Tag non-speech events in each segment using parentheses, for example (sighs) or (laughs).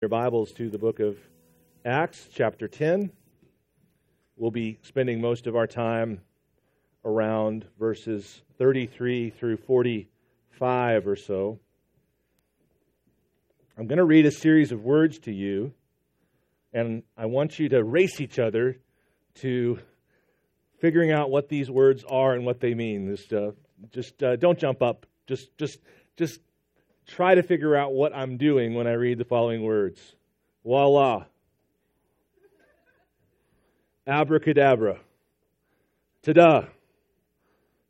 your Bibles to the book of Acts, chapter 10. We'll be spending most of our time around verses 33 through 45 or so. I'm going to read a series of words to you, and I want you to race each other to figuring out what these words are and what they mean. Just, uh, just uh, don't jump up. Just, just, just try to figure out what I'm doing when I read the following words. Voila. Abracadabra. Ta-da.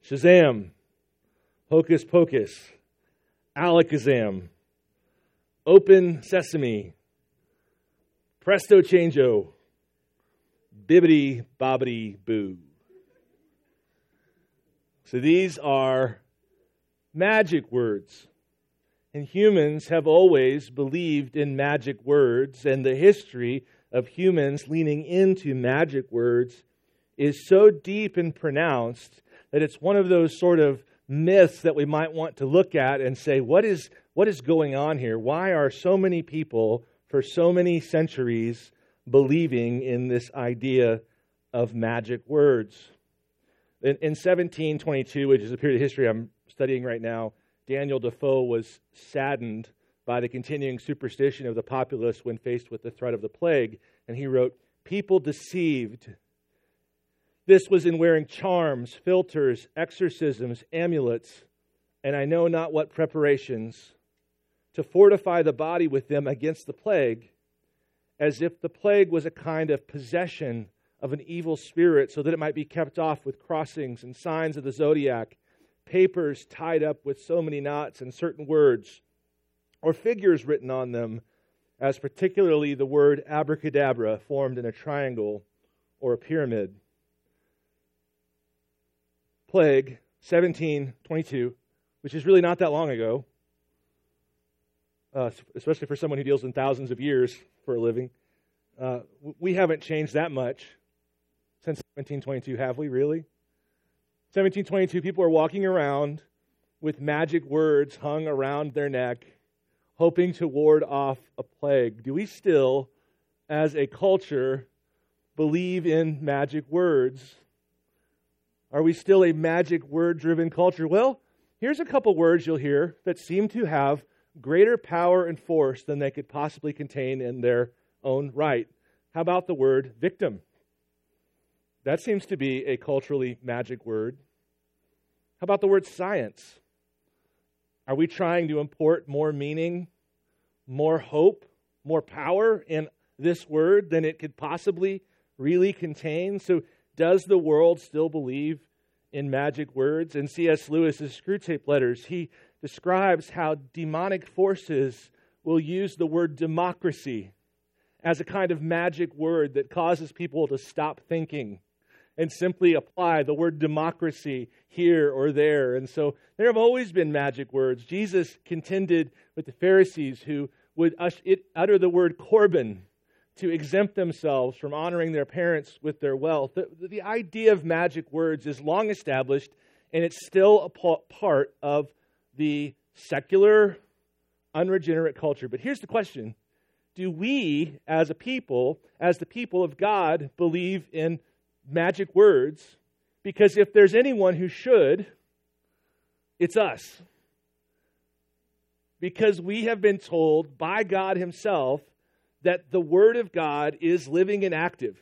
Shazam. Hocus pocus. Alakazam. Open sesame. Presto changeo. Bibbity bobbity boo. So these are magic words. And humans have always believed in magic words, and the history of humans leaning into magic words is so deep and pronounced that it's one of those sort of myths that we might want to look at and say, what is, what is going on here? Why are so many people for so many centuries believing in this idea of magic words? In, in 1722, which is a period of history I'm studying right now, Daniel Defoe was saddened by the continuing superstition of the populace when faced with the threat of the plague, and he wrote, People deceived. This was in wearing charms, philters, exorcisms, amulets, and I know not what preparations to fortify the body with them against the plague, as if the plague was a kind of possession of an evil spirit, so that it might be kept off with crossings and signs of the zodiac papers tied up with so many knots and certain words or figures written on them, as particularly the word abracadabra formed in a triangle or a pyramid. Plague, 1722, which is really not that long ago, uh, especially for someone who deals in thousands of years for a living. Uh, we haven't changed that much since 1722, have we really? 1722, people are walking around with magic words hung around their neck, hoping to ward off a plague. Do we still, as a culture, believe in magic words? Are we still a magic word driven culture? Well, here's a couple words you'll hear that seem to have greater power and force than they could possibly contain in their own right. How about the word victim? That seems to be a culturally magic word. How about the word science? Are we trying to import more meaning, more hope, more power in this word than it could possibly really contain? So, does the world still believe in magic words? In C.S. Lewis's Screwtape Letters, he describes how demonic forces will use the word democracy as a kind of magic word that causes people to stop thinking and simply apply the word democracy here or there. And so there have always been magic words. Jesus contended with the Pharisees who would utter the word Corban to exempt themselves from honoring their parents with their wealth. The, the idea of magic words is long established, and it's still a part of the secular, unregenerate culture. But here's the question Do we, as a people, as the people of God, believe in magic words because if there's anyone who should, it's us. Because we have been told by God Himself that the Word of God is living and active.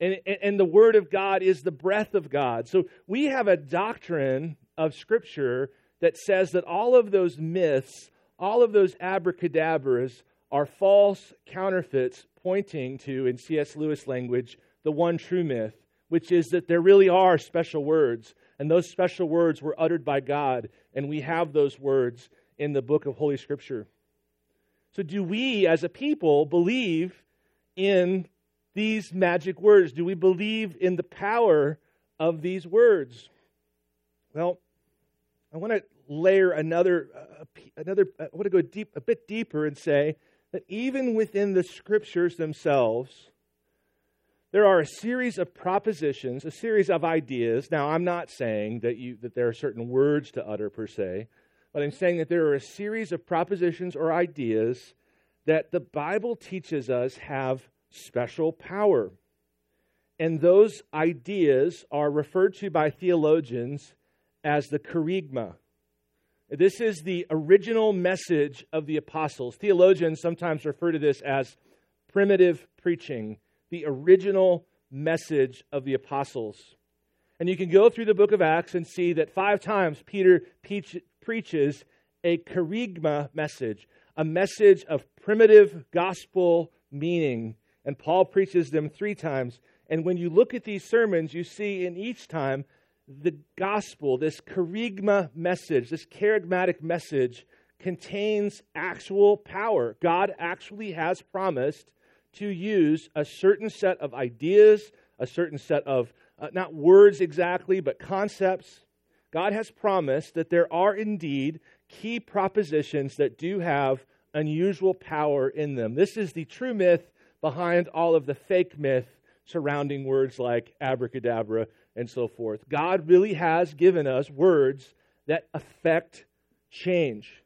And, and the Word of God is the breath of God. So we have a doctrine of Scripture that says that all of those myths, all of those abracadabras, are false counterfeits pointing to, in C.S. Lewis language, the one true myth, which is that there really are special words, and those special words were uttered by God, and we have those words in the book of Holy Scripture. So, do we as a people believe in these magic words? Do we believe in the power of these words? Well, I want to layer another, uh, another. I want to go deep, a bit deeper, and say that even within the scriptures themselves, there are a series of propositions, a series of ideas. Now, I'm not saying that, you, that there are certain words to utter per se, but I'm saying that there are a series of propositions or ideas that the Bible teaches us have special power. And those ideas are referred to by theologians as the kerygma. This is the original message of the apostles. Theologians sometimes refer to this as primitive preaching, the original message of the apostles. And you can go through the book of Acts and see that five times Peter preaches a kerygma message, a message of primitive gospel meaning. And Paul preaches them three times. And when you look at these sermons, you see in each time the gospel, this kerygma message, this kerygmatic message, contains actual power. God actually has promised to use a certain set of ideas, a certain set of, uh, not words exactly, but concepts. God has promised that there are indeed key propositions that do have unusual power in them. This is the true myth behind all of the fake myth surrounding words like abracadabra and so forth. God really has given us words that affect change.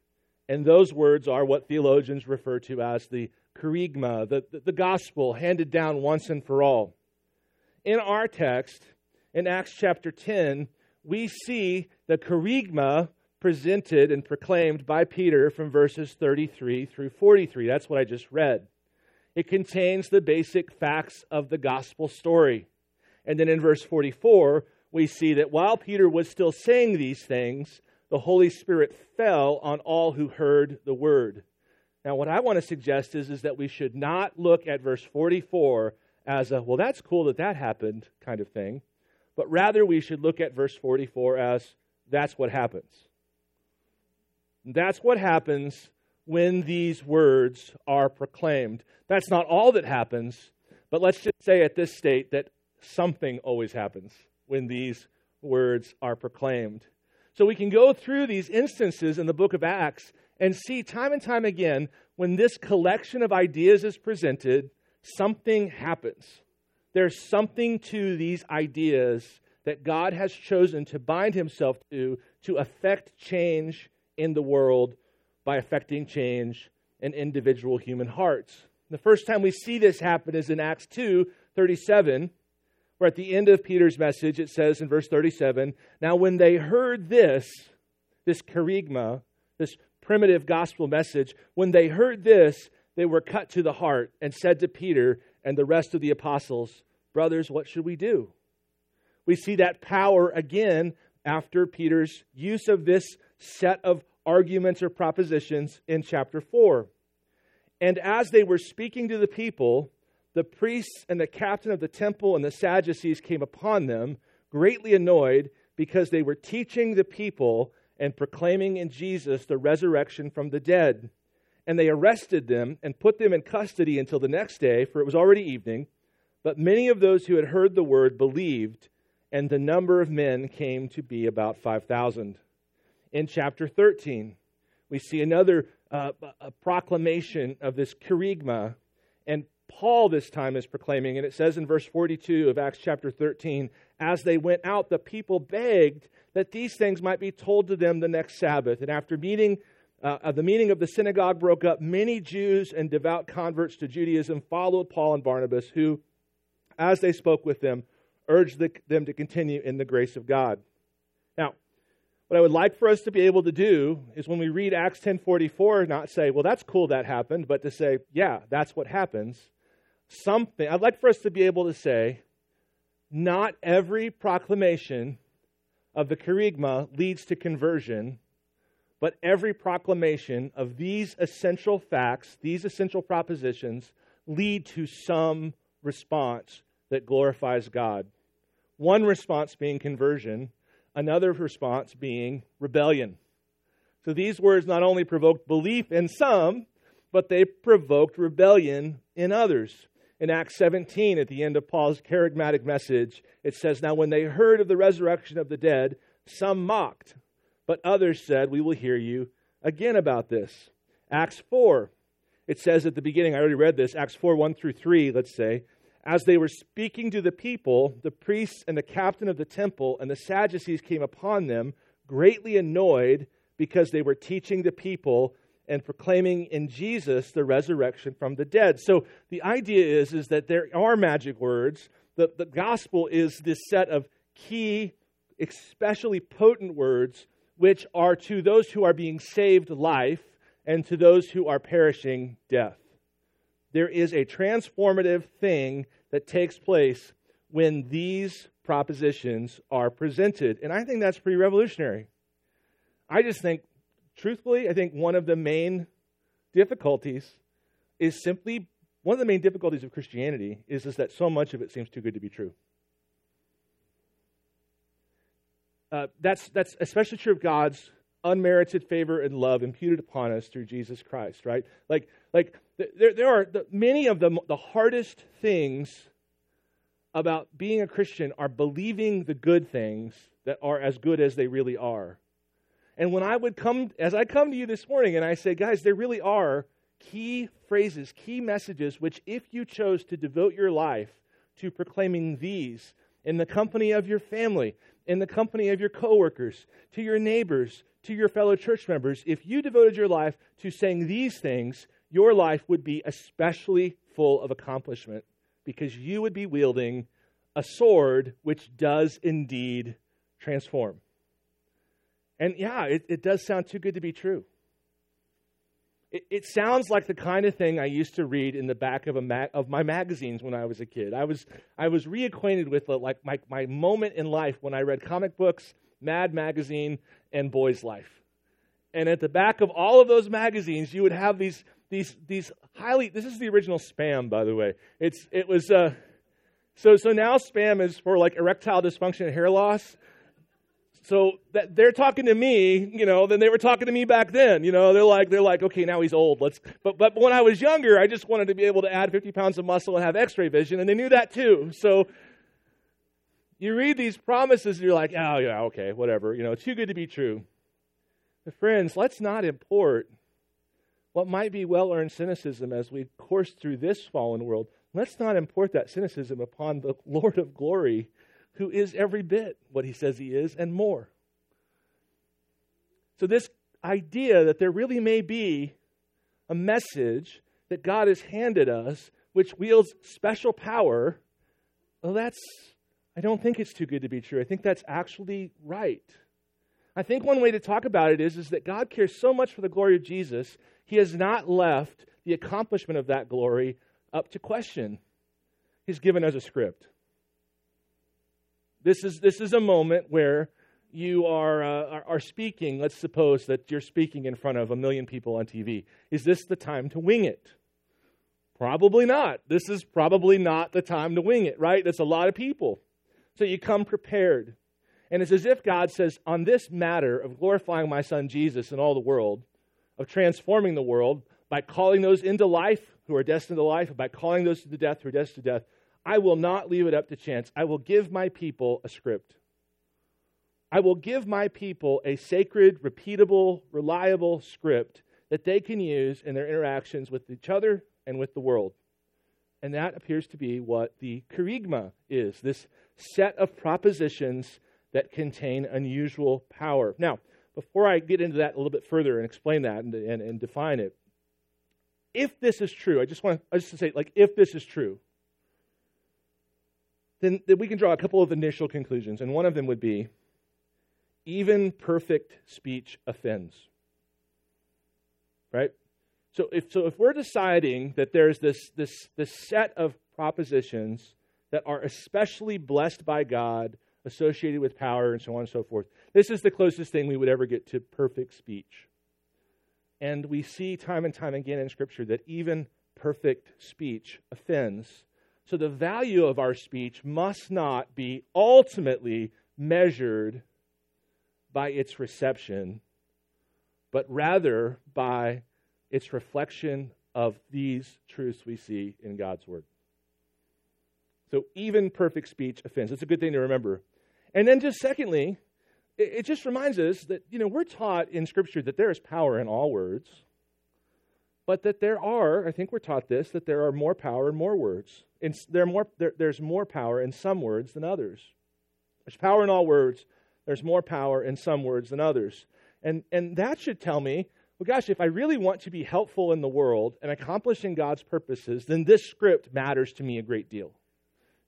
And those words are what theologians refer to as the kerygma, the, the, the, gospel handed down once and for all. In our text, in Acts chapter 10, we see the kerygma presented and proclaimed by Peter from verses 33 through 43. That's what I just read. It contains the basic facts of the gospel story. And then in verse 44, we see that while Peter was still saying these things, the Holy Spirit fell on all who heard the word. Now, what I want to suggest is, is that we should not look at verse 44 as a, well, that's cool that that happened kind of thing, but rather we should look at verse 44 as, that's what happens. That's what happens when these words are proclaimed. That's not all that happens, but let's just say at this state that something always happens when these words are proclaimed. So we can go through these instances in the book of Acts and see time and time again when this collection of ideas is presented, something happens. There's something to these ideas that God has chosen to bind himself to to affect change in the world by affecting change in individual human hearts. The first time we see this happen is in Acts 2 37, where at the end of Peter's message it says in verse 37 Now, when they heard this, this kerygma, this primitive gospel message, when they heard this, they were cut to the heart and said to Peter and the rest of the apostles, Brothers, what should we do? We see that power again after Peter's use of this set of arguments or propositions in chapter 4. And as they were speaking to the people, the priests and the captain of the temple and the Sadducees came upon them, greatly annoyed because they were teaching the people and proclaiming in Jesus the resurrection from the dead. And they arrested them and put them in custody until the next day, for it was already evening. But many of those who had heard the word believed, and the number of men came to be about 5,000 in chapter 13. We see another uh, proclamation of this kerygma, and Paul this time is proclaiming, and it says in verse 42 of Acts chapter 13, as they went out, the people begged that these things might be told to them the next Sabbath. And after meeting, uh, the meeting of the synagogue broke up, many Jews and devout converts to Judaism followed Paul and Barnabas, who, as they spoke with them, urged the, them to continue in the grace of God. Now, what I would like for us to be able to do is when we read Acts 10:44 not say, "Well, that's cool that happened," but to say, "Yeah, that's what happens." Something I'd like for us to be able to say, not every proclamation of the kerygma leads to conversion, but every proclamation of these essential facts, these essential propositions lead to some response that glorifies God. One response being conversion, another response being rebellion. So these words not only provoked belief in some, but they provoked rebellion in others. In Acts 17, at the end of Paul's kerygmatic message, it says, Now when they heard of the resurrection of the dead, some mocked, but others said, We will hear you again about this. Acts 4, it says at the beginning, I already read this, Acts 4 1 through 3, let's say, as they were speaking to the people, the priests and the captain of the temple and the Sadducees came upon them, greatly annoyed because they were teaching the people and proclaiming in Jesus the resurrection from the dead. So the idea is, is that there are magic words. The, the gospel is this set of key, especially potent words, which are to those who are being saved life and to those who are perishing death. There is a transformative thing that takes place when these propositions are presented. And I think that's pretty revolutionary. I just think, truthfully, I think one of the main difficulties is simply one of the main difficulties of Christianity is, is that so much of it seems too good to be true. Uh, that's, that's especially true of God's unmerited favor and love imputed upon us through Jesus Christ, right? Like, like there, there are the, many of the, the hardest things about being a Christian are believing the good things that are as good as they really are. And when I would come, as I come to you this morning and I say, guys, there really are key phrases, key messages, which if you chose to devote your life to proclaiming these in the company of your family, in the company of your coworkers, to your neighbors, to your fellow church members, if you devoted your life to saying these things, your life would be especially full of accomplishment because you would be wielding a sword which does indeed transform. And yeah, it, it does sound too good to be true. It, it, sounds like the kind of thing I used to read in the back of, a of my magazines when I was a kid. I was, I was reacquainted with the, like my, my moment in life when I read comic books, Mad Magazine, and Boy's Life. And at the back of all of those magazines, you would have these these these highly this is the original spam by the way it's it was uh so so now spam is for like erectile dysfunction and hair loss so that they're talking to me you know then they were talking to me back then you know. They're like they're like okay now he's old. Let's but but when i was younger i just wanted to be able to add 50 pounds of muscle and have x-ray vision and they knew that too. So you read these promises and you're like oh yeah okay whatever you know. Too good to be true. But friends let's not import what might be well earned cynicism as we course through this fallen world, let's not import that cynicism upon the (laughs) Lord of glory, who is every bit what he says he is and more. So, this idea that there really may be a message that God has handed us which wields special power, well, that's, I don't think it's too good to be true. I think that's actually right. I think one way to talk about it is, is that God cares so much for the glory of Jesus he has not left the accomplishment of that glory up to question. He's given us a script. This is, this is a moment where you are, uh, are, are speaking. Let's suppose that you're speaking in front of a million people on TV. Is this the time to wing it? Probably not. This is probably not the time to wing it, right? That's a lot of people. So you come prepared. And it's as if God says, on this matter of glorifying my son Jesus in all the world, of transforming the world by calling those into life who are destined to life, by calling those to the death who are destined to death. I will not leave it up to chance. I will give my people a script. I will give my people a sacred, repeatable, reliable script that they can use in their interactions with each other and with the world. And that appears to be what the kerygma is this set of propositions that contain unusual power. Now, before I get into that a little bit further and explain that and, and, and define it, if this is true, I just want to, just to say, like, if this is true, then, then we can draw a couple of initial conclusions. And one of them would be even perfect speech offends. Right? So if, so if we're deciding that there's this, this, this set of propositions that are especially blessed by God associated with power and so on and so forth. This is the closest thing we would ever get to perfect speech. And we see time and time again in Scripture that even perfect speech offends. So the value of our speech must not be ultimately measured by its reception, but rather by its reflection of these truths we see in God's Word. So even perfect speech offends. It's a good thing to remember. And then just secondly, it, just reminds us that, you know, we're taught in Scripture that there is power in all words, but that there are, I think we're taught this, that there are more power in more words. In, there more, there, there's more power in some words than others. There's power in all words. There's more power in some words than others. And, and that should tell me well, gosh, if I really want to be helpful in the world and accomplishing God's purposes, then this script matters to me a great deal.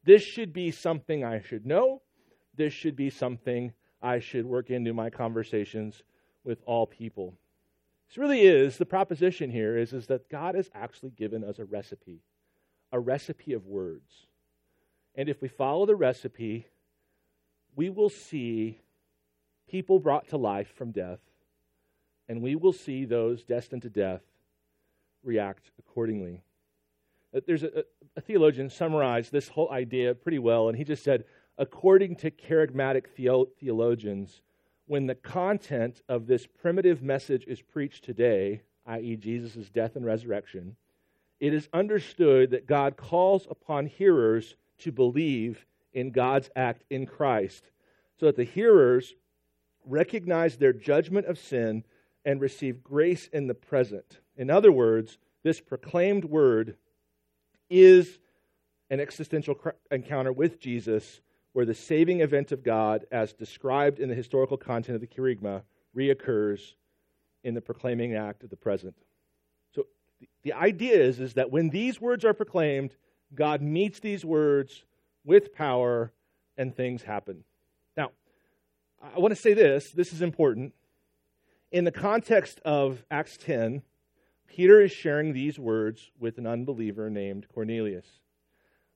This should be something I should know. This should be something I should work into my conversations with all people. This really is the proposition here is, is that God has actually given us a recipe, a recipe of words. And if we follow the recipe, we will see people brought to life from death, and we will see those destined to death react accordingly. Uh, there's a, a theologian summarized this whole idea pretty well, and he just said, according to kerygmatic theologians, when the content of this primitive message is preached today, i.e., Jesus' death and resurrection, it is understood that God calls upon hearers to believe in God's act in Christ, so that the hearers recognize their judgment of sin and receive grace in the present. In other words, this proclaimed word is an existential encounter with Jesus where the saving event of God, as described in the historical content of the Kerygma, reoccurs in the proclaiming act of the present. So the idea is, is that when these words are proclaimed, God meets these words with power and things happen. Now, I want to say this, this is important. In the context of Acts 10, Peter is sharing these words with an unbeliever named Cornelius.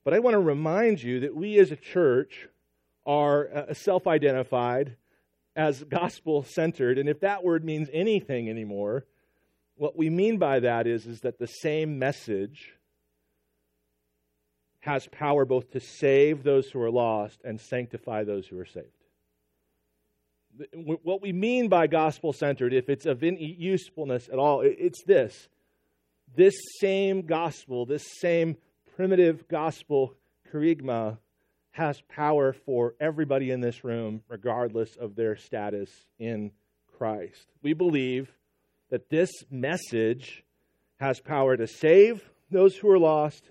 But I want to remind you that we as a church are uh, self identified as gospel centered. And if that word means anything anymore, what we mean by that is, is that the same message has power both to save those who are lost and sanctify those who are saved. What we mean by gospel centered, if it's of any usefulness at all, it's this. This same gospel, this same primitive gospel, kerygma, has power for everybody in this room, regardless of their status in Christ. We believe that this message has power to save those who are lost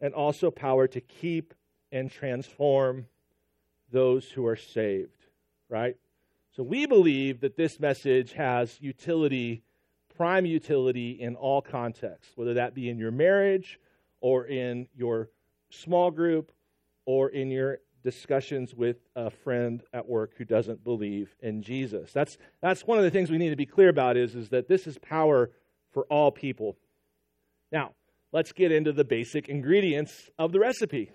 and also power to keep and transform those who are saved, right? So we believe that this message has utility, prime utility in all contexts, whether that be in your marriage or in your small group or in your discussions with a friend at work who doesn't believe in Jesus. That's, that's one of the things we need to be clear about is, is that this is power for all people. Now, let's get into the basic ingredients of the recipe.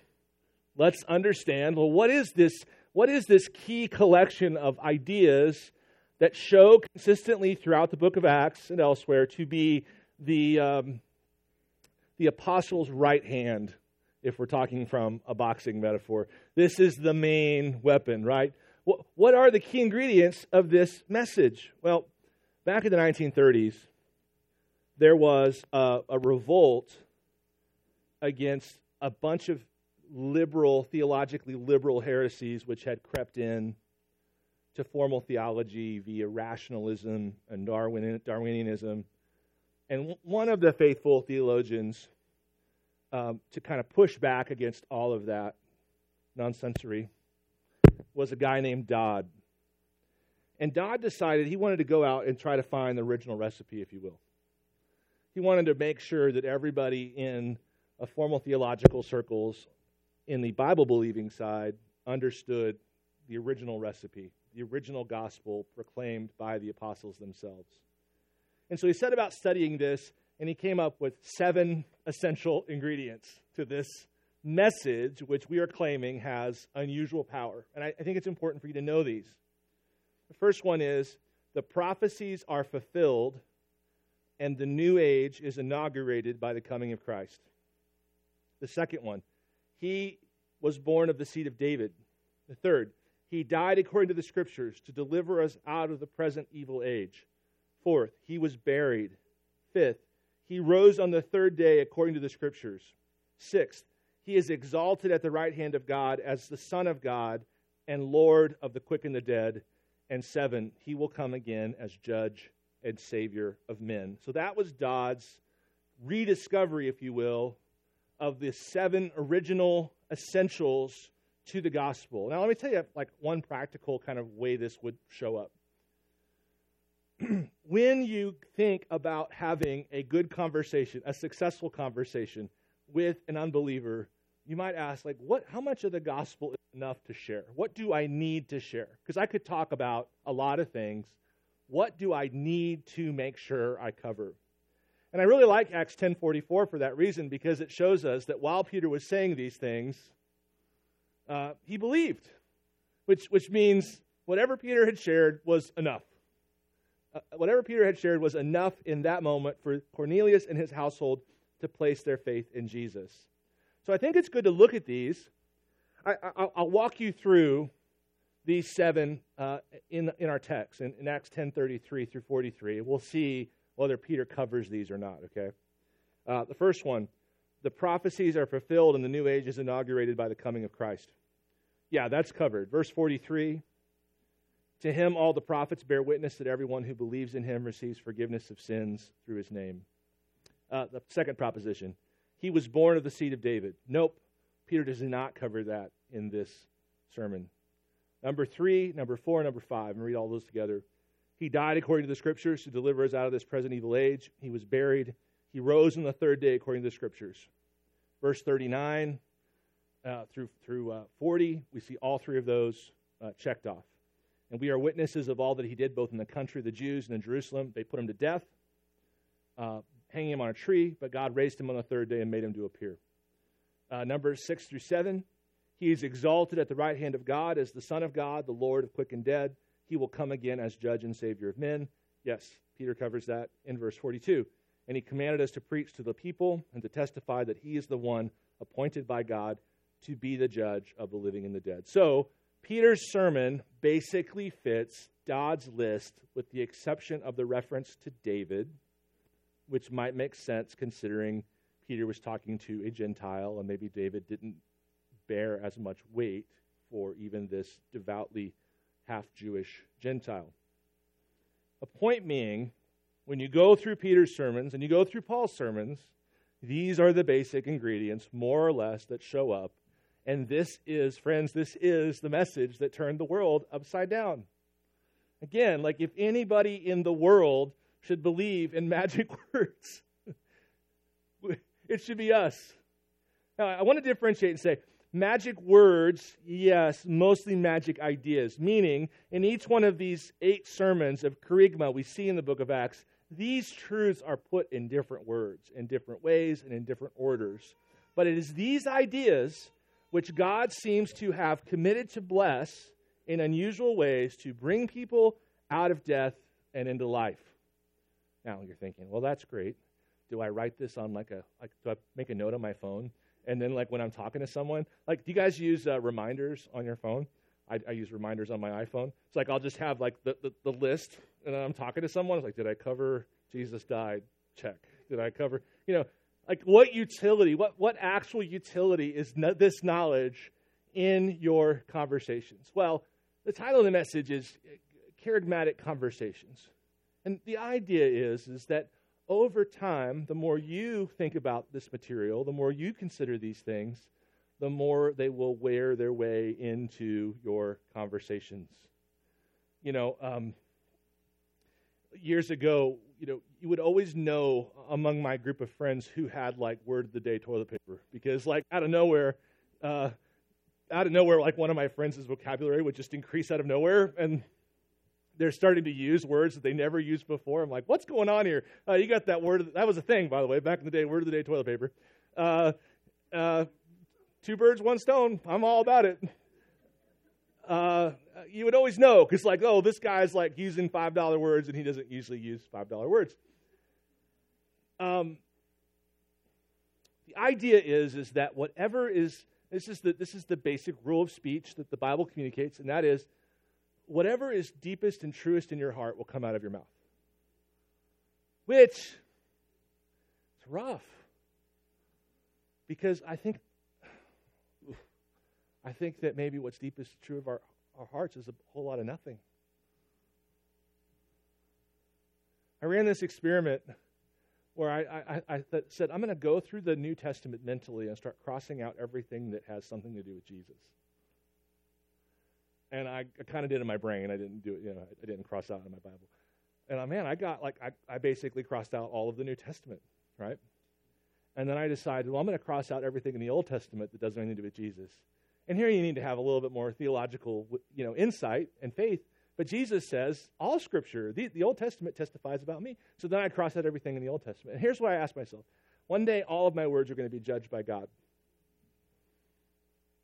Let's understand, well, what is this what is this key collection of ideas that show consistently throughout the book of Acts and elsewhere to be the, um, the apostles' right hand, if we're talking from a boxing metaphor? This is the main weapon, right? What, are the key ingredients of this message? Well, back in the 1930s, there was a, a revolt against a bunch of liberal, theologically liberal heresies which had crept in to formal theology via rationalism and Darwin, Darwinianism. And one of the faithful theologians um, to kind of push back against all of that nonsensory was a guy named Dodd. And Dodd decided he wanted to go out and try to find the original recipe, if you will. He wanted to make sure that everybody in a formal theological circles in the Bible believing side understood the original recipe, the original gospel proclaimed by the apostles themselves. And so he set about studying this, and he came up with seven essential ingredients to this message, which we are claiming has unusual power. And I, I think it's important for you to know these. The first one is the prophecies are fulfilled, and the new age is inaugurated by the coming of Christ. The second one, he was born of the seed of David. The third, he died according to the scriptures to deliver us out of the present evil age. Fourth, he was buried. Fifth, he rose on the third day according to the scriptures. Sixth, he is exalted at the right hand of God as the Son of God and Lord of the quick and the dead. And seven, he will come again as judge and savior of men. So that was Dodd's rediscovery, if you will, of the seven original essentials to the gospel. Now, let me tell you, like, one practical kind of way this would show up. (clears throat) when you think about having a good conversation, a successful conversation with an unbeliever, you might ask, like, what, how much of the gospel is enough to share? What do I need to share? Because I could talk about a lot of things. What do I need to make sure I cover? And I really like Acts 10:44 for that reason because it shows us that while Peter was saying these things, uh, he believed, which which means whatever Peter had shared was enough. Uh, whatever Peter had shared was enough in that moment for Cornelius and his household to place their faith in Jesus. So I think it's good to look at these. I, will walk you through these seven uh, in, in our text in, in Acts 10:33 through 43. We'll see whether Peter covers these or not. Okay. Uh, the first one, the prophecies are fulfilled and the new age is inaugurated by the coming of Christ. Yeah, that's covered. Verse 43. To him, all the prophets bear witness that everyone who believes in him receives forgiveness of sins through his name. Uh, the second proposition, he was born of the seed of David. Nope, Peter does not cover that in this sermon. Number three, number four, number five, and read all those together. He died according to the scriptures to deliver us out of this present evil age. He was buried. He rose on the third day according to the scriptures. Verse 39 uh, through, through uh, 40, we see all three of those uh, checked off. And we are witnesses of all that he did, both in the country of the Jews and in Jerusalem. They put him to death, uh, hanging him on a tree, but God raised him on the third day and made him to appear. Uh, numbers 6 through 7. He is exalted at the right hand of God as the Son of God, the Lord of quick and dead. He will come again as judge and Savior of men. Yes, Peter covers that in verse 42. And he commanded us to preach to the people and to testify that he is the one appointed by God to be the judge of the living and the dead. So, Peter's sermon basically fits Dodd's list with the exception of the reference to David, which might make sense considering Peter was talking to a Gentile and maybe David didn't bear as much weight for even this devoutly half Jewish Gentile. A point being, when you go through Peter's sermons and you go through Paul's sermons, these are the basic ingredients, more or less, that show up and this is, friends, this is the message that turned the world upside down. Again, like if anybody in the world should believe in (laughs) magic words, it should be us. Now, I want to differentiate and say magic words, yes, mostly magic ideas, meaning in each one of these eight sermons of kerygma we see in the book of Acts, these truths are put in different words, in different ways, and in different orders. But it is these ideas which God seems to have committed to bless in unusual ways to bring people out of death and into life. Now you're thinking, well, that's great. Do I write this on like a, like, do I make a note on my phone? And then, like, when I'm talking to someone, like, do you guys use uh, reminders on your phone? I, I, use reminders on my iPhone. It's like I'll just have like the, the, the list, and I'm talking to someone. It's like, did I cover Jesus died? Check. Did I cover? You know, like, what utility, what, what actual utility is no, this knowledge in your conversations? Well, the title of the message is Kerygmatic Conversations. And the idea is, is that over time, the more you think about this material, the more you consider these things, the more they will wear their way into your conversations. You know, um, years ago, you know, you would always know among my group of friends who had like word of the day toilet paper because like out of nowhere, uh, out of nowhere, like one of my friends' vocabulary would just increase out of nowhere, and they're starting to use words that they never used before. I'm like, what's going on here? Uh, you got that word? That was a thing, by the way, back in the day. Word of the day, toilet paper. Uh, uh two birds, one stone. I'm all about it uh, you would always know because, like, oh, this guy's like using five dollar words, and he doesn't usually use five dollar words. Um, the idea is is that whatever is this is the this is the basic rule of speech that the Bible communicates, and that is whatever is deepest and truest in your heart will come out of your mouth. Which it's rough because I think (sighs) I think that maybe what's deepest true of our, our hearts is a whole lot of nothing. I ran this experiment where I, I, I said, I'm going to go through the New Testament mentally and start crossing out everything that has something to do with Jesus. And I, I kind of did in my brain. I didn't do it, you know, I didn't cross out in my Bible. And I, man, I got like, I, I basically crossed out all of the New Testament, right? And then I decided, well, I'm going to cross out everything in the Old Testament that doesn't have anything to do with Jesus. And here you need to have a little bit more theological, you know, insight and faith. But Jesus says, all Scripture, the, the Old Testament testifies about me. So then I cross out everything in the Old Testament. And here's why I ask myself. One day, all of my words are going to be judged by God.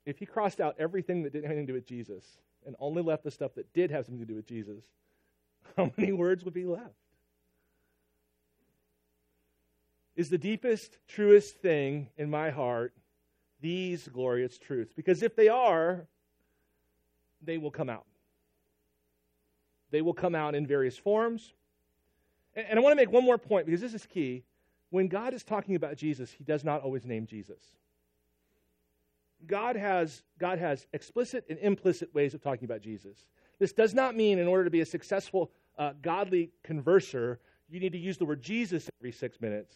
If he crossed out everything that didn't have anything to do with Jesus and only left the stuff that did have something to do with Jesus, (laughs) how many words would be left? Is the deepest, truest thing in my heart these glorious truths? Because if they are, they will come out. They will come out in various forms. And I want to make one more point because this is key. When God is talking about Jesus, he does not always name Jesus. God has, God has explicit and implicit ways of talking about Jesus. This does not mean, in order to be a successful, uh, godly converser, you need to use the word Jesus every six minutes.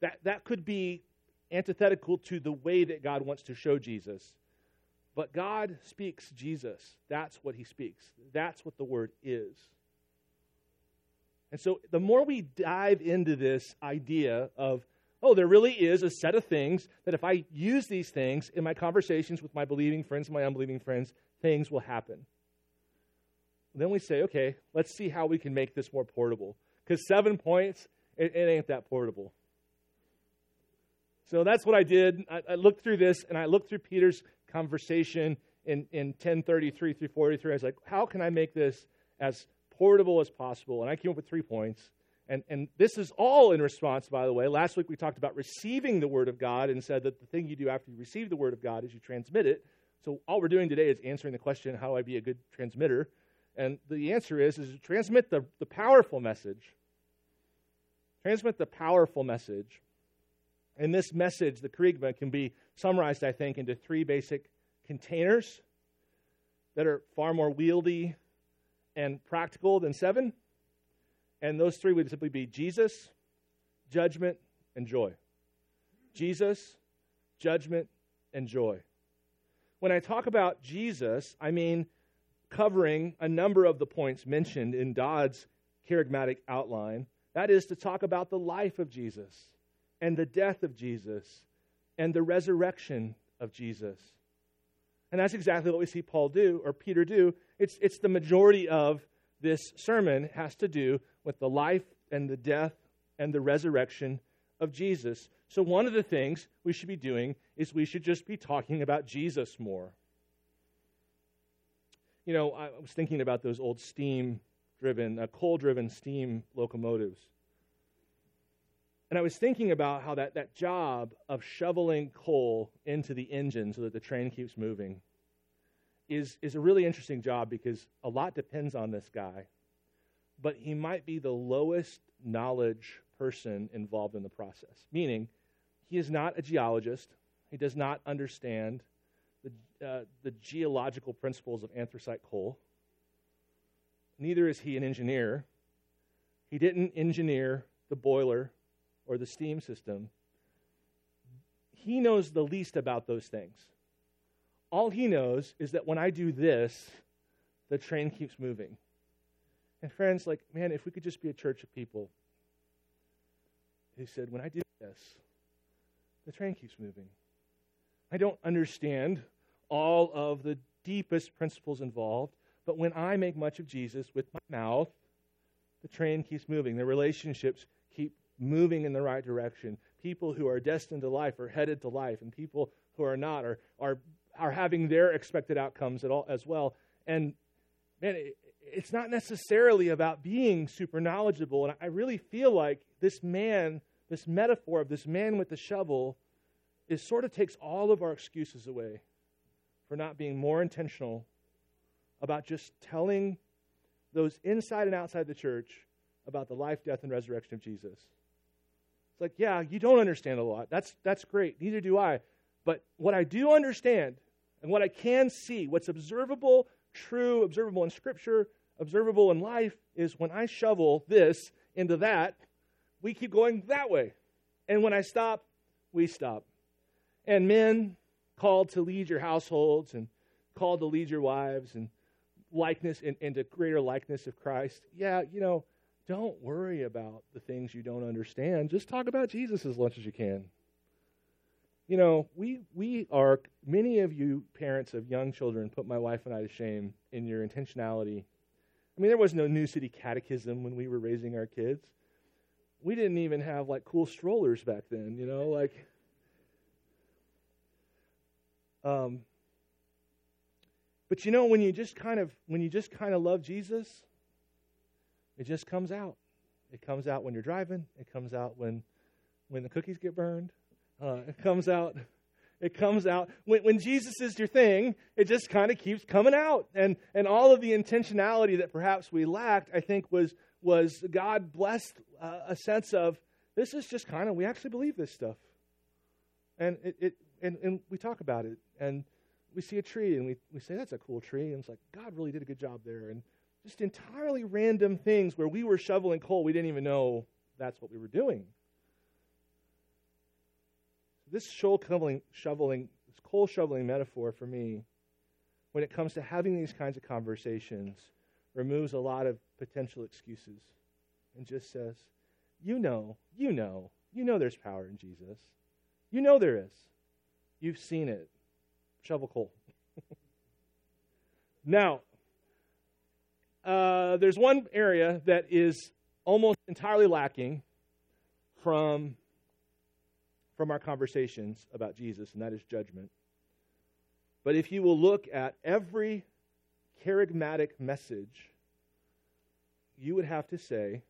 That, that could be antithetical to the way that God wants to show Jesus. But God speaks Jesus. That's what he speaks. That's what the word is. And so the more we dive into this idea of, oh, there really is a set of things that if I use these things in my conversations with my believing friends and my unbelieving friends, things will happen. Then we say, okay, let's see how we can make this more portable. Because seven points, it, it, ain't that portable. So that's what I did. I, I looked through this and I looked through Peter's conversation in, in 1033 through 43. I was like, how can I make this as portable as possible? And I came up with three points. And, and this is all in response, by the way. Last week we talked about receiving the Word of God and said that the thing you do after you receive the Word of God is you transmit it. So all we're doing today is answering the question, how do I be a good transmitter? And the answer is, is transmit the, the powerful message. Transmit the powerful message. And this message, the kerygma, can be summarized, I think, into three basic containers that are far more wieldy and practical than seven. And those three would simply be Jesus, judgment, and joy. Jesus, judgment, and joy. When I talk about Jesus, I mean covering a number of the points mentioned in Dodd's kerygmatic outline. That is to talk about the life of Jesus and the death of Jesus and the resurrection of Jesus. And that's exactly what we see Paul do, or Peter do. It's, it's the majority of this sermon has to do with the life and the death and the resurrection of Jesus. So, one of the things we should be doing is we should just be talking about Jesus more. You know, I was thinking about those old steam driven, uh, coal driven steam locomotives. And I was thinking about how that, that job of shoveling coal into the engine so that the train keeps moving is, is a really interesting job because a lot depends on this guy. But he might be the lowest knowledge person involved in the process, meaning he is not a geologist, he does not understand the, uh, the geological principles of anthracite coal. Neither is he an engineer. He didn't engineer the boiler or the steam system, he knows the least about those things. All he knows is that when I do this, the train keeps moving. And friends, like, man, if we could just be a church of people who said, when I do this, the train keeps moving. I don't understand all of the deepest principles involved, but when I make much of Jesus with my mouth, the train keeps moving. The relationships moving in the right direction. People who are destined to life are headed to life, and people who are not are, are, are having their expected outcomes at all, as well. And man, it, it's not necessarily about being super knowledgeable. And I really feel like this man, this metaphor of this man with the shovel, is sort of takes all of our excuses away for not being more intentional about just telling those inside and outside the church about the life, death, and resurrection of Jesus like, yeah, you don't understand a lot. That's, that's great. Neither do I. But what I do understand and what I can see, what's observable, true, observable in Scripture, observable in life, is when I shovel this into that, we keep going that way. And when I stop, we stop. And men called to lead your households and called to lead your wives and likeness into greater likeness of Christ. Yeah, you know, don't worry about the things you don't understand. Just talk about Jesus as much as you can. You know, we we are many of you parents of young children put my wife and I to shame in your intentionality. I mean, there was no New City Catechism when we were raising our kids. We didn't even have like cool strollers back then, you know, like um but you know when you just kind of when you just kind of love Jesus, it just comes out. It comes out when you're driving. It comes out when when the cookies get burned. Uh, it comes out. It comes out when, when Jesus is your thing. It just kind of keeps coming out, and and all of the intentionality that perhaps we lacked, I think, was was God blessed uh, a sense of this is just kind of we actually believe this stuff, and it, it and and we talk about it, and we see a tree, and we we say that's a cool tree, and it's like God really did a good job there, and just entirely random things where we were shoveling coal. We didn't even know that's what we were doing. This shoveling, shoveling, this coal shoveling metaphor for me, when it comes to having these kinds of conversations, removes a lot of potential excuses and just says, You know, you know, you know there's power in Jesus. You know there is. You've seen it. Shovel coal. (laughs) now, uh, there's one area that is almost entirely lacking from, from our conversations about Jesus, and that is judgment. But if you will look at every kerygmatic message, you would have to say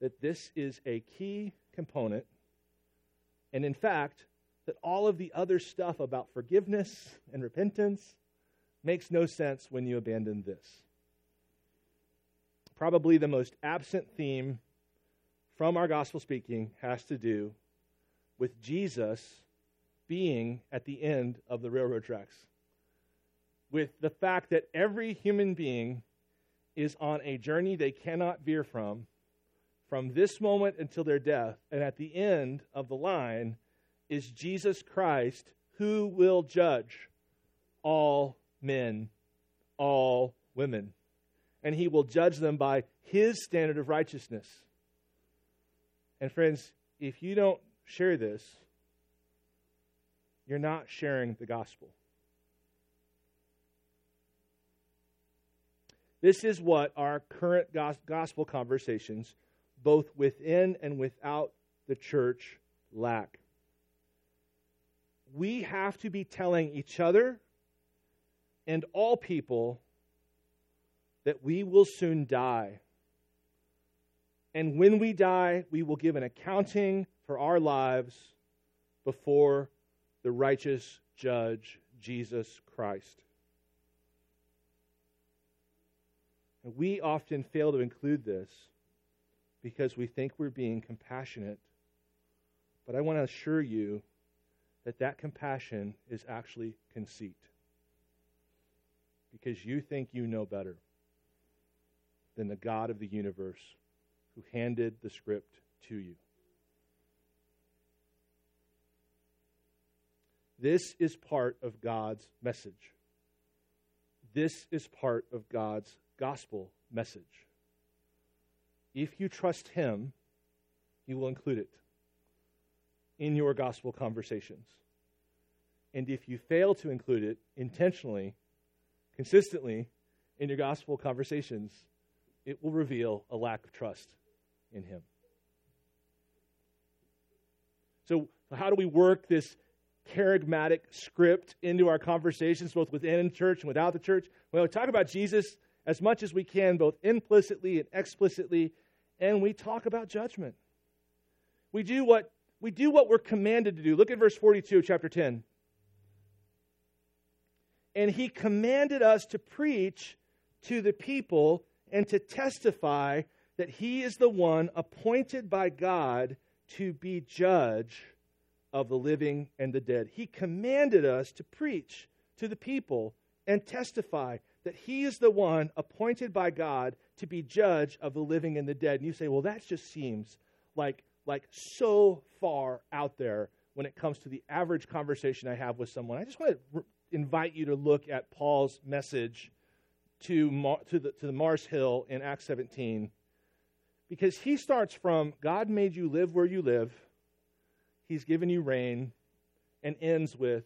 that this is a key component, and in fact, that all of the other stuff about forgiveness and repentance makes no sense when you abandon this probably the most absent theme from our gospel speaking has to do with Jesus being at the end of the railroad tracks. With the fact that every human being is on a journey they cannot veer from, from this moment until their death. And at the end of the line is Jesus Christ who will judge all men, all women and he will judge them by his standard of righteousness. And friends, if you don't share this, you're not sharing the gospel. This is what our current gospel conversations, both within and without the church, lack. We have to be telling each other and all people that we will soon die. And when we die, we will give an accounting for our lives before the righteous judge, Jesus Christ. And we often fail to include this because we think we're being compassionate. But I want to assure you that that compassion is actually conceit because you think you know better than the God of the universe who handed the script to you. This is part of God's message. This is part of God's gospel message. If you trust Him, He will include it in your gospel conversations. And if you fail to include it intentionally, consistently in your gospel conversations, it will reveal a lack of trust in Him. So, how do we work this kerygmatic script into our conversations, both within the church and without the church? Well, we talk about Jesus as much as we can, both implicitly and explicitly, and we talk about judgment. We do what we do what we're commanded to do. Look at verse 42, chapter 10. And he commanded us to preach to the people and to testify that he is the one appointed by God to be judge of the living and the dead. He commanded us to preach to the people and testify that he is the one appointed by God to be judge of the living and the dead. And you say, well, that just seems like, like so far out there when it comes to the average conversation I have with someone. I just want to re- invite you to look at Paul's message to, Mar- to, the, to the Mars Hill in Acts 17 Because he starts from God made you live where you live, he's given you reign, and ends with,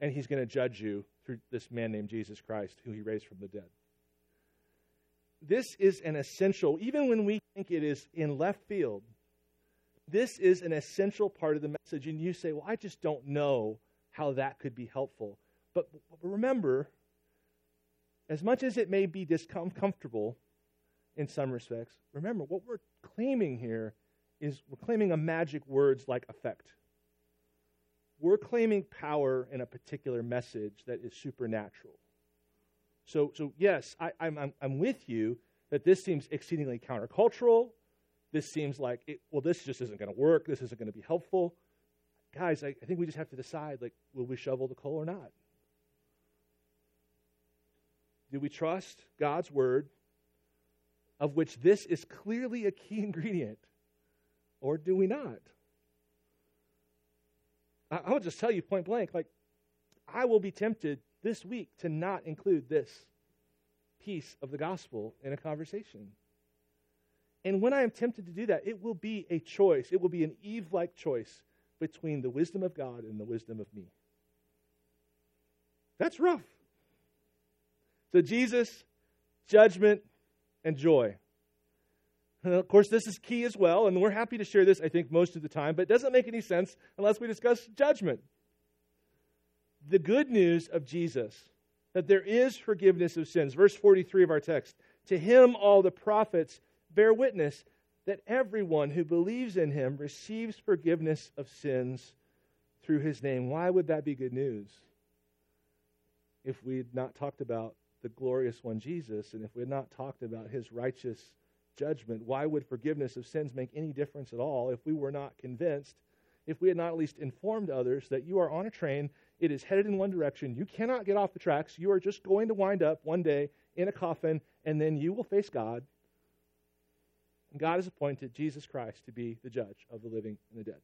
and he's going to judge you through this man named Jesus Christ, who he raised from the dead. This is an essential, even when we think it is in left field, this is an essential part of the message. And you say, well, I just don't know how that could be helpful. But remember, as much as it may be discomfortable in some respects, remember what we're claiming here is we're claiming a magic words like effect. We're claiming power in a particular message that is supernatural. So, so yes, I, I'm, I'm with you that this seems exceedingly countercultural. This seems like, it, well, this just isn't going to work. This isn't going to be helpful. Guys, I, I think we just have to decide, like, will we shovel the coal or not? Do we trust God's word, of which this is clearly a key (laughs) ingredient, or do we not? I, I will just tell you point blank, like, I will be tempted this week to not include this piece of the gospel in a conversation. And when I am tempted to do that, it will be a choice. It will be an Eve like choice between the wisdom of God and the wisdom of me. That's rough. So, Jesus, judgment, and joy. And of course, this is key as well, and we're happy to share this, I think, most of the time, but it doesn't make any sense unless we discuss judgment. The good news of Jesus, that there is forgiveness of sins. Verse 43 of our text To him all the prophets bear witness that everyone who believes in him receives forgiveness of sins through his name. Why would that be good news? If we had not talked about the glorious one, Jesus, and if we had not talked about his righteous judgment, why would forgiveness of sins make any difference at all if we were not convinced, if we had not at least informed others that you are on a train, it is headed in one direction, you cannot get off the tracks, you are just going to wind up one day in a coffin, and then you will face God, and God has appointed Jesus Christ to be the judge of the living and the dead.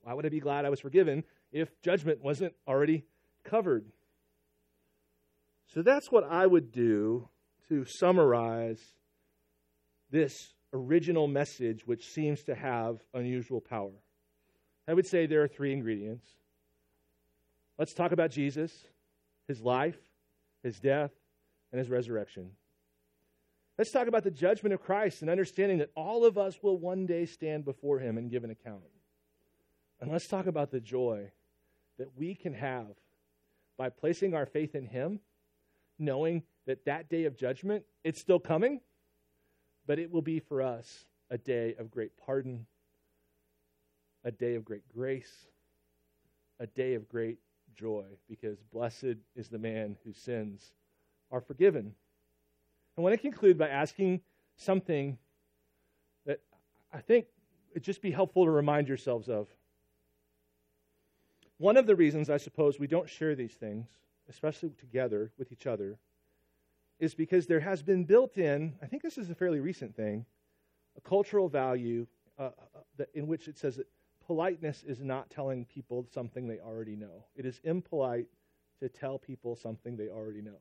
Why would I be glad I was forgiven if judgment wasn't already covered? So that's what I would do to summarize this original message, which seems to have unusual power. I would say there are three ingredients. Let's talk about Jesus, his life, his death, and his resurrection. Let's talk about the judgment of Christ and understanding that all of us will one day stand before him and give an account. And let's talk about the joy that we can have by placing our faith in him, knowing that that day of judgment, it's still coming, but it will be for us a day of great pardon, a day of great grace, a day of great joy, because blessed is the man whose sins are forgiven. I want to conclude by asking something that I think it'd just be helpful to remind yourselves of. One of the reasons, I suppose, we don't share these things, especially together with each other, is because there has been built in, I think this is a fairly recent thing, a cultural value uh, uh, in which it says that politeness is not telling people something they already know. It is impolite to tell people something they already know.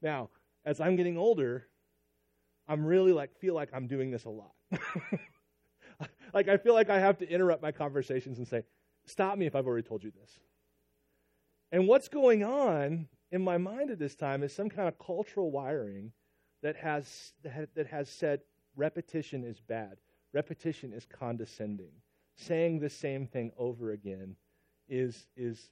Now, as I'm getting older, I'm really like feel like I'm doing this a lot. (laughs) like I feel like I have to interrupt my conversations and say, "Stop me if I've already told you this." And what's going on in my mind at this time is some kind of cultural wiring that has that has said repetition is bad. Repetition is condescending. Saying the same thing over again is is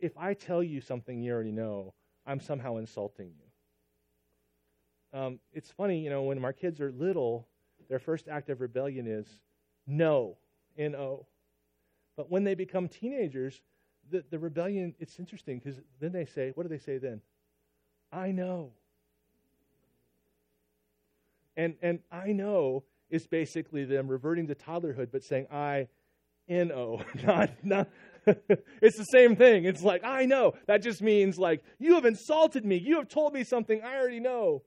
if I tell you something you already know, I'm somehow insulting you. Um, it's funny, you know, when our kids are little, their first act of rebellion is no, N O. But when they become teenagers, the, the rebellion, it's interesting because then they say, what do they say then? I know. And, and I know is basically them reverting to toddlerhood, but saying I N O, (laughs) not, not, (laughs) it's the same thing. It's like, I know. That just means, like, you have insulted me. You have told me something I already know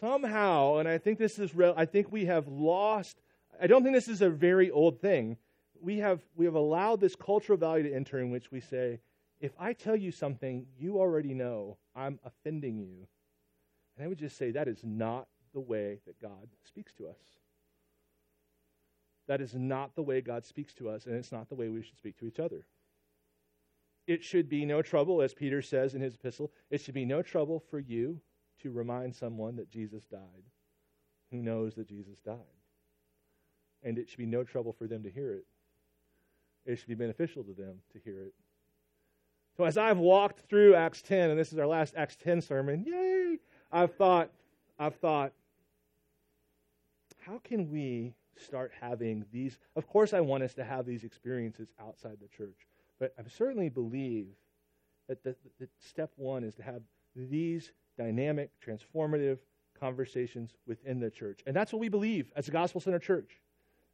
somehow, and I think this is real, I think we have lost, I don't think this is a very old thing. We have, we have allowed this cultural value to enter in which we say, if I tell you something you already know, I'm offending you. And I would just say that is not the way that God speaks to us. That is not the way God speaks to us, and it's not the way we should speak to each other. It should be no trouble, as Peter says in his epistle, it should be no trouble for you to remind someone that Jesus died who knows that Jesus died. And it should be no trouble for them to hear it. It should be beneficial to them to hear it. So as I've walked through Acts 10, and this is our last Acts 10 sermon, yay! I've thought, I've thought, how can we start having these? Of course, I want us to have these experiences outside the church, but I certainly believe that, the, that step one is to have these dynamic, transformative conversations within the church. And that's what we believe as a gospel center church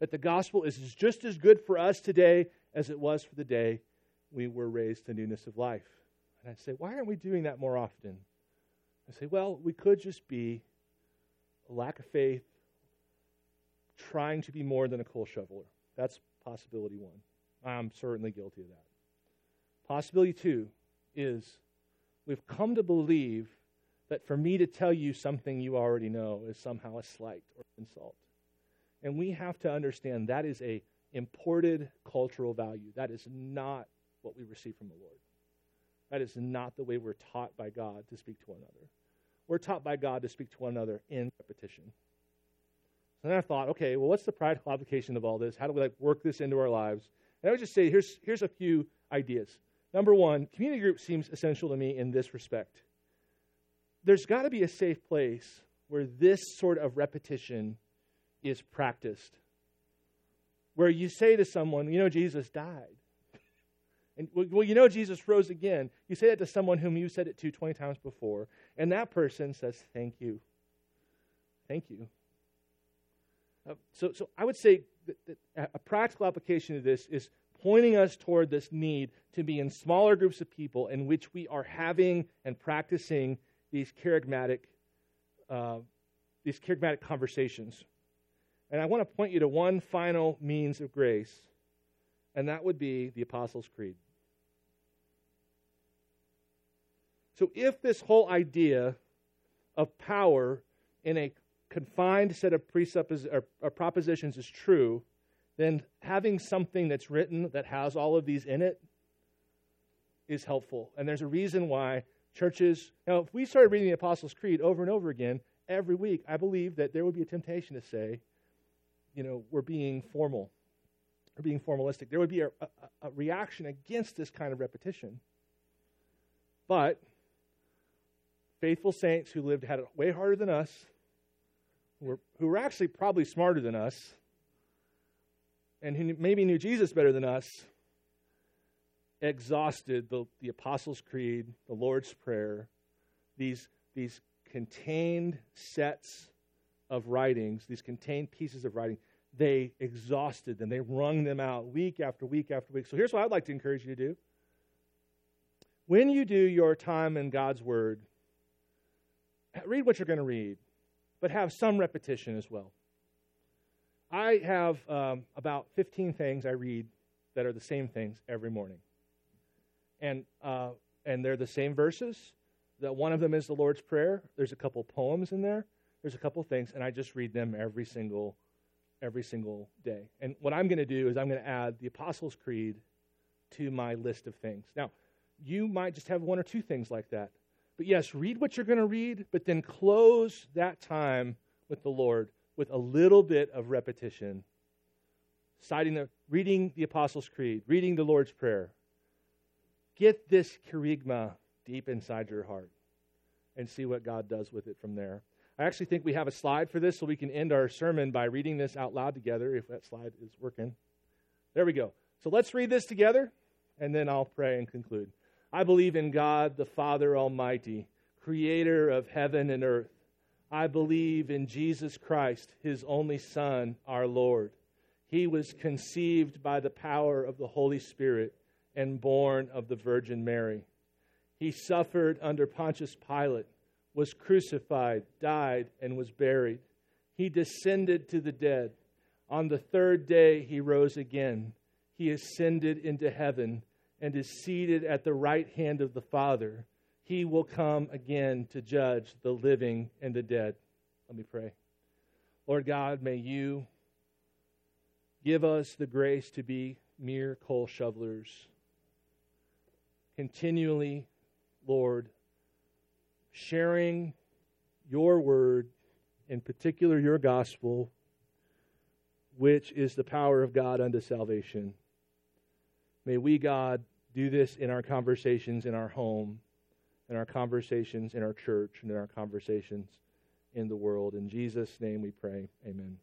that the gospel is just as good for us today as it was for the day we were raised to newness of life. And I say, why aren't we doing that more often? I say, well, we could just be a lack of faith, trying to be more than a coal shoveler. That's possibility one. I'm certainly guilty of that. Possibility two is we've come to believe that for me to tell you something you already know is somehow a slight or insult. And we have to understand that is a imported cultural value. That is not what we receive from the Lord. That is not the way we're taught by God to speak to one another. We're taught by God to speak to one another in repetition. So then I thought, okay, well, what's the practical (laughs) application of all this? How do we like work this into our lives? And I would just say, here's here's a few ideas. Number one, community group seems essential to me in this respect. There's got to be a safe place where this sort of repetition is practiced. Where you say to someone, you know, Jesus died. (laughs) And well, you know, Jesus rose again. You say that to someone whom you said it to 20 times before, and that person says, Thank you. Thank you. Uh, so, so I would say that, that a practical application of this is pointing us toward this need to be in smaller groups of people in which we are having and practicing these kerygmatic, uh, these kerygmatic conversations. And I want to point you to one final means of grace, and that would be the Apostles' Creed. So, if this whole idea of power in a confined set of presuppos- or, or propositions is true, then having something that's written that has all of these in it is helpful. And there's a reason why churches, now, if we started reading the Apostles' Creed over and over again every week, I believe that there would be a temptation to say, you know, we're being formal or being formalistic. There would be a, a, a reaction against this kind of repetition. But faithful saints who lived had it way harder than us who were, who were actually probably smarter than us and who maybe knew Jesus better than us, exhausted the, the Apostles' Creed, the Lord's Prayer, these, these contained sets of writings, these contained pieces of writing. They exhausted them. They wrung them out week after week after week. So here's what I'd like to encourage you to do. When you do your time in God's Word, read what you're going to read but have some repetition as well. I have um, about 15 things I read that are the same things every morning. And, uh, and they're the same verses. That one of them is the Lord's Prayer. There's a couple poems in there. There's a couple things, and I just read them every single, every single day. And what I'm going to do is I'm going to add the Apostles' Creed to my list of things. Now, you might just have one or two things like that. But yes, read what you're going to read, but then close that time with the Lord with a little bit of repetition, citing the, reading the Apostles' Creed, reading the Lord's Prayer. Get this kerygma deep inside your heart and see what God does with it from there. I actually think we have a slide for this so we can end our sermon by reading this out loud together if that slide is working. There we go. So let's read this together and then I'll pray and conclude. I believe in God, the Father Almighty, creator of heaven and earth. I believe in Jesus Christ, his only Son, our Lord. He was conceived by the power of the Holy Spirit and born of the Virgin Mary. He suffered under Pontius Pilate, was crucified, died, and was buried. He descended to the dead. On the third day, he rose again. He ascended into heaven and is seated at the right hand of the Father, he will come again to judge the living and the dead. Let me pray. Lord God, may you Give us the grace to be mere coal shovelers. Continually, Lord, sharing your word, in particular your gospel, which is the power of God unto salvation. May we, God, do this in our conversations in our home, in our conversations in our church, and in our conversations in the world. In Jesus' name we pray. Amen.